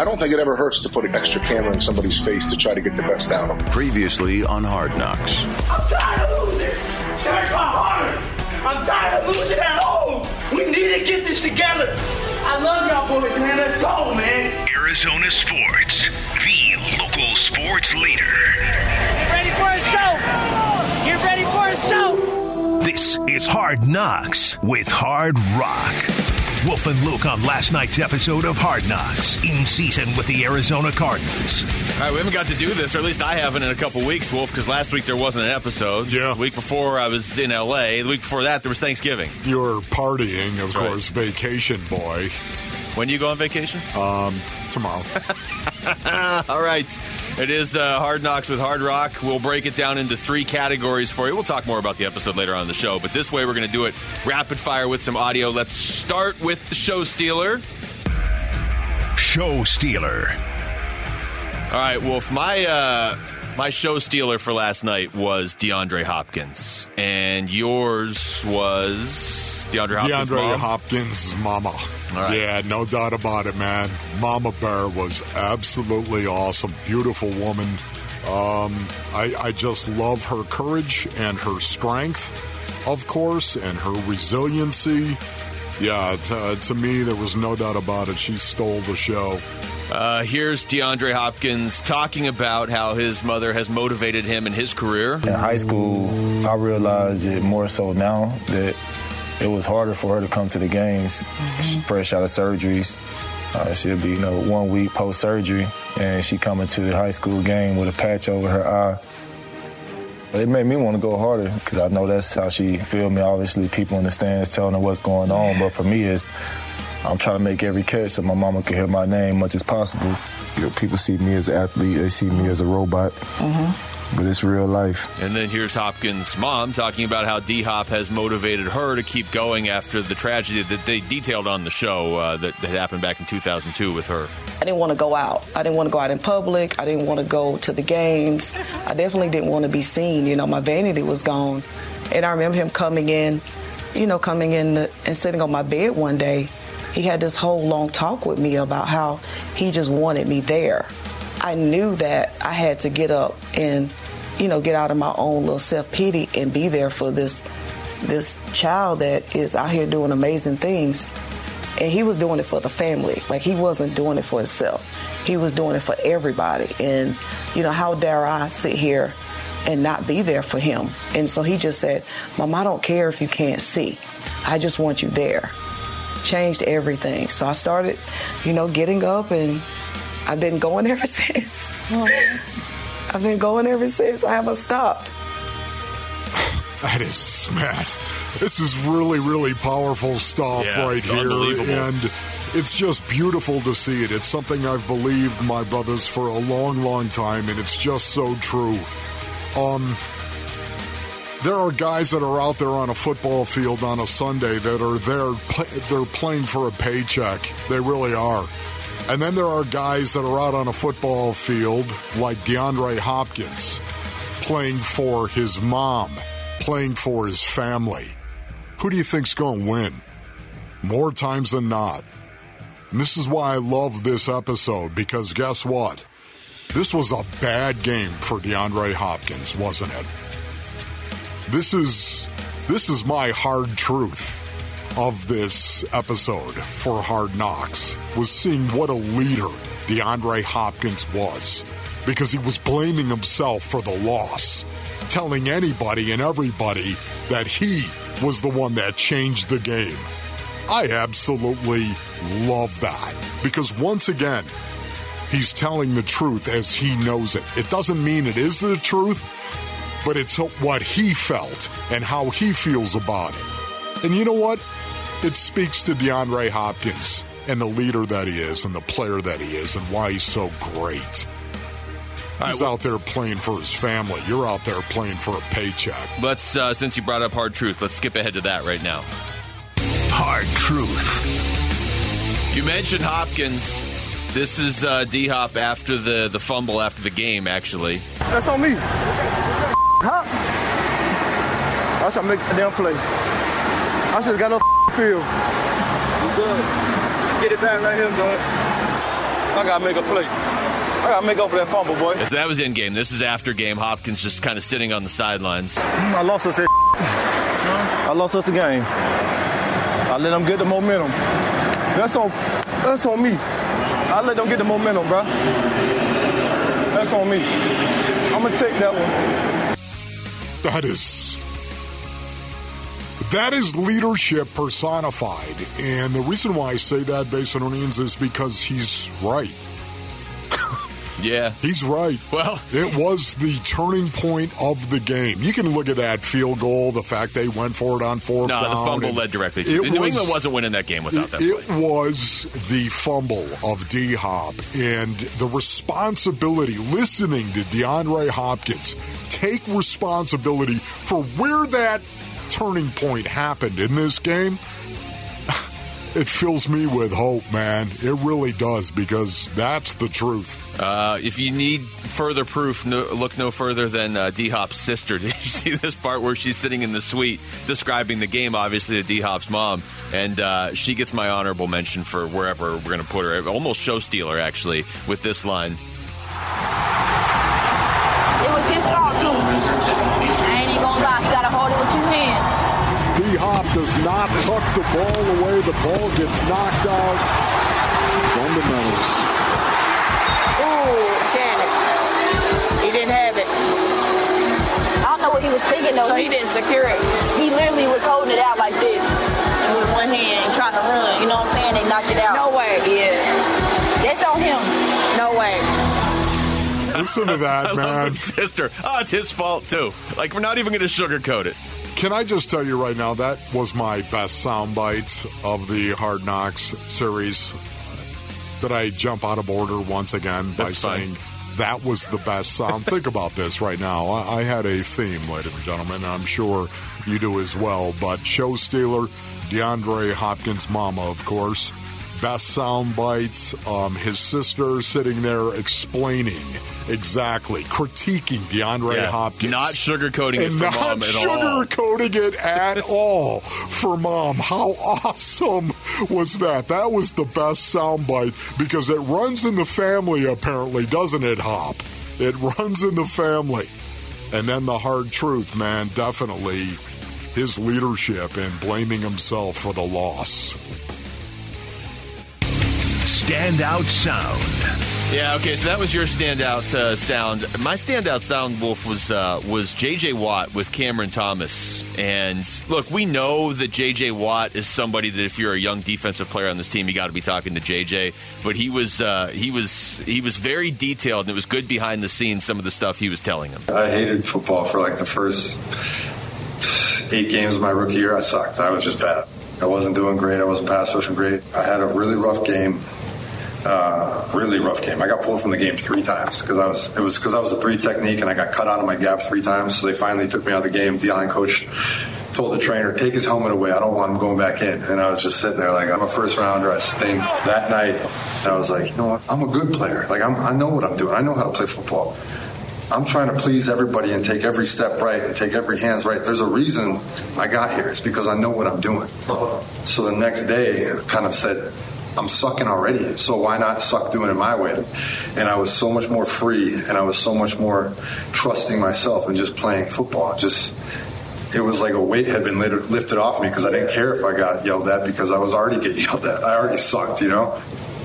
I don't think it ever hurts to put an extra camera in somebody's face to try to get the best out of them. Previously on Hard Knocks. I'm tired of losing. Here's my heart. I'm tired of losing at home. We need to get this together. I love y'all boys, man. Let's go, man. Arizona Sports, the local sports leader. Get ready for a show. Get ready for a show. This is Hard Knocks with Hard Rock. Wolf and Luke on last night's episode of Hard Knocks, in season with the Arizona Cardinals. All right, we haven't got to do this, or at least I haven't in a couple weeks, Wolf, because last week there wasn't an episode. Yeah. The week before I was in L.A. The week before that there was Thanksgiving. You're partying, of right. course, vacation boy. When do you go on vacation? Um, tomorrow. All right. It is uh, Hard Knocks with Hard Rock. We'll break it down into three categories for you. We'll talk more about the episode later on in the show, but this way we're going to do it rapid fire with some audio. Let's start with the show stealer. Show Stealer. All right, Wolf. My uh, my show stealer for last night was DeAndre Hopkins, and yours was DeAndre Hopkins. DeAndre mom? Hopkins' mama. Right. Yeah, no doubt about it, man. Mama Bear was absolutely awesome. Beautiful woman. Um, I, I just love her courage and her strength, of course, and her resiliency. Yeah, to, to me, there was no doubt about it. She stole the show. Uh, here's DeAndre Hopkins talking about how his mother has motivated him in his career. In high school, I realized it more so now that it was harder for her to come to the games. She's fresh out of surgeries. Uh, she'll be, you know, one week post surgery, and she coming to the high school game with a patch over her eye. It made me want to go harder because I know that's how she feel me. Obviously, people in the stands telling her what's going on, but for me, it's I'm trying to make every catch so my mama can hear my name as much as possible. You know, people see me as an athlete, they see me as a robot, but it's real life. And then here's Hopkins' mom talking about how D Hop has motivated her to keep going after the tragedy that they detailed on the show uh, that, that happened back in 2002 with her. I didn't want to go out. I didn't want to go out in public. I didn't want to go to the games. I definitely didn't want to be seen. You know, my vanity was gone. And I remember him coming in, you know, coming in the, and sitting on my bed one day. He had this whole long talk with me about how he just wanted me there. I knew that I had to get up and, you know, get out of my own little self pity and be there for this this child that is out here doing amazing things and he was doing it for the family. Like he wasn't doing it for himself. He was doing it for everybody. And you know, how dare I sit here and not be there for him? And so he just said, "Mom, I don't care if you can't see. I just want you there." Changed everything. So I started, you know, getting up, and I've been going ever since. I've been going ever since. I haven't stopped. That is, man, this is really, really powerful stuff Yeah, right it's here. And it's just beautiful to see it. It's something I've believed, my brothers, for a long, long time, and it's just so true. Um, there are guys that are out there on a football field on a Sunday that are there, they're playing for a paycheck. They really are. And then there are guys that are out on a football field like DeAndre Hopkins playing for his mom, playing for his family. Who do you think's going to win? More times than not. And this is why I love this episode because guess what? This was a bad game for DeAndre Hopkins, wasn't it? This is this is my hard truth of this episode for Hard Knocks was seeing what a leader DeAndre Hopkins was because he was blaming himself for the loss, telling anybody and everybody that he was the one that changed the game. I absolutely love that because once again, he's telling the truth as he knows it. It doesn't mean it is the truth, but it's what he felt and how he feels about it. And you know what? It speaks to DeAndre Hopkins and the leader that he is and the player that he is and why he's so great. He's right, well- out there playing for his family. You're out there playing for a paycheck. Let's, uh, since you brought up hard truth, let's skip ahead to that right now. Hard Truth. You mentioned Hopkins. This is uh, D Hop after the, the fumble after the game, actually. That's on me. Huh? I should make a damn play. I should got no feel. You good. Get it back right here, dog. I gotta make a play. I gotta make up for that fumble, boy. So that was in game. This is after game. Hopkins just kind of sitting on the sidelines. I lost us that. I lost us the game. I let them get the momentum. That's on. That's on me. I let them get the momentum, bro. That's on me. I'm gonna take that one. That is that is leadership personified. And the reason why I say that, Basin Orleans, is because he's right. Yeah. He's right. Well, it was the turning point of the game. You can look at that field goal, the fact they went for it on fourth no, down. the fumble led directly to it. New was- England wasn't winning that game without that. It play. was the fumble of D Hop and the responsibility, listening to DeAndre Hopkins take responsibility for where that turning point happened in this game. It fills me with hope, man. It really does because that's the truth. Uh, if you need further proof, no, look no further than uh, D Hop's sister. Did you see this part where she's sitting in the suite describing the game, obviously, to D Hop's mom? And uh, she gets my honorable mention for wherever we're going to put her. Almost show stealer, actually, with this line. Does not tuck the ball away. The ball gets knocked out. Fundamentals. Ooh, Shannon. He didn't have it. I don't know what he was thinking though. So he didn't secure it. He literally was holding it out like this with one hand and trying to run. You know what I'm saying? They knocked it out. No way. Yeah. That's on him. No way. Listen to that, I man. love the sister. Oh, it's his fault, too. Like, we're not even going to sugarcoat it. Can I just tell you right now, that was my best soundbite of the Hard Knocks series. Did I jump out of order once again by fine. saying that was the best sound? Think about this right now. I, I had a theme, ladies and gentlemen, and I'm sure you do as well. But show stealer, DeAndre Hopkins' mama, of course. Best sound bites. Um, his sister sitting there explaining exactly, critiquing DeAndre Yeah, Hopkins. not sugarcoating it for not mom at all. sugarcoating it at all for mom. How awesome was that? That was the best soundbite because it runs in the family, apparently, doesn't it, Hop? It runs in the family. And then the hard truth, man, definitely his leadership and blaming himself for the loss. Standout sound. Yeah, okay, so that was your standout uh, sound. My standout sound, Wolf, was uh, was J.J. Watt with Cameron Thomas. And look, we know that J.J. Watt is somebody that if you're a young defensive player on this team, you got to be talking to J.J. But he was uh, he was he was very detailed, and it was good behind the scenes. Some of the stuff he was telling him. I hated football for like the first eight games of my rookie year. I sucked. I was just bad. I wasn't doing great. I wasn't pass rushing great. I had a really rough game. Uh, really rough game. I got pulled from the game three times because I was it was because I was a three technique and I got cut out of my gap three times. So they finally took me out of the game. The line coach told the trainer, "Take his helmet away. I don't want him going back in." And I was just sitting there like I'm a first rounder. I stink. That night, I was like, you know what? I'm a good player. Like I'm, I know what I'm doing. I know how to play football. I'm trying to please everybody and take every step right and take every hands right. There's a reason I got here. It's because I know what I'm doing. So the next day, I kind of said, I'm sucking already. So why not suck doing it my way? And I was so much more free and I was so much more trusting myself and just playing football. Just it was like a weight had been lifted off me because I didn't care if I got yelled at because I was already getting yelled at. I already sucked, you know.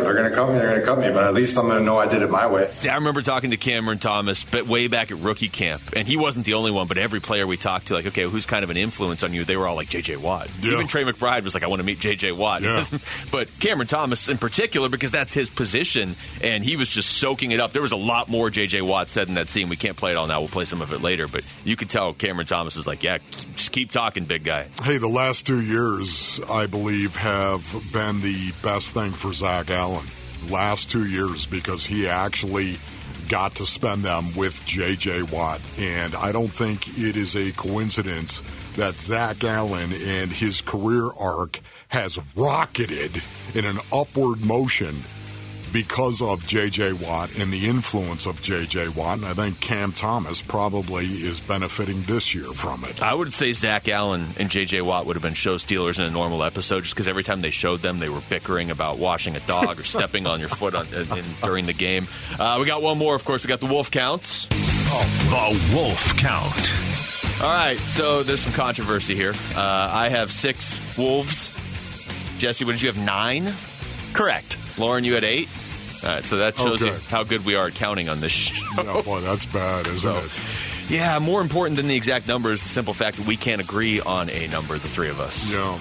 If they're gonna cut me, they're gonna cut me. But at least I'm gonna know I did it my way. See, I remember talking to Cameron Thomas, but way back at rookie camp, and he wasn't the only one. But every player we talked to, like, okay, who's kind of an influence on you? They were all like J.J. Watt. Yeah. Even Trey McBride was like, I want to meet J.J. Watt. Yeah. but Cameron Thomas in particular, because that's his position, and he was just soaking it up. There was a lot more J.J. Watt said in that scene. We can't play it all now. We'll play some of it later. But you could tell Cameron Thomas is like, yeah, just keep talking, big guy. Hey, the last two years, I believe, have been the best thing for Zach Allen. Last two years, because he actually got to spend them with J.J. Watt. And I don't think it is a coincidence that Zach Allen and his career arc has rocketed in an upward motion because of J.J. Watt and the influence of J.J. Watt. And I think Cam Thomas probably is benefiting this year from it. I would say Zach Allen and J.J. Watt would have been show stealers in a normal episode just because every time they showed them, they were bickering about washing a dog or stepping on your foot on, in, in, during the game. Uh, we got one more, of course. We got the Wolf Counts. The Wolf Count. All right, so there's some controversy here. Uh, I have six Wolves. Jesse, what did you have? Nine? Correct. Lauren, you had eight? All right, so that shows Okay. you how good we are at counting on this show. Yeah, boy, that's bad, isn't So- it? Yeah, more important than the exact number is the simple fact that we can't agree on a number, the three of us. Yeah.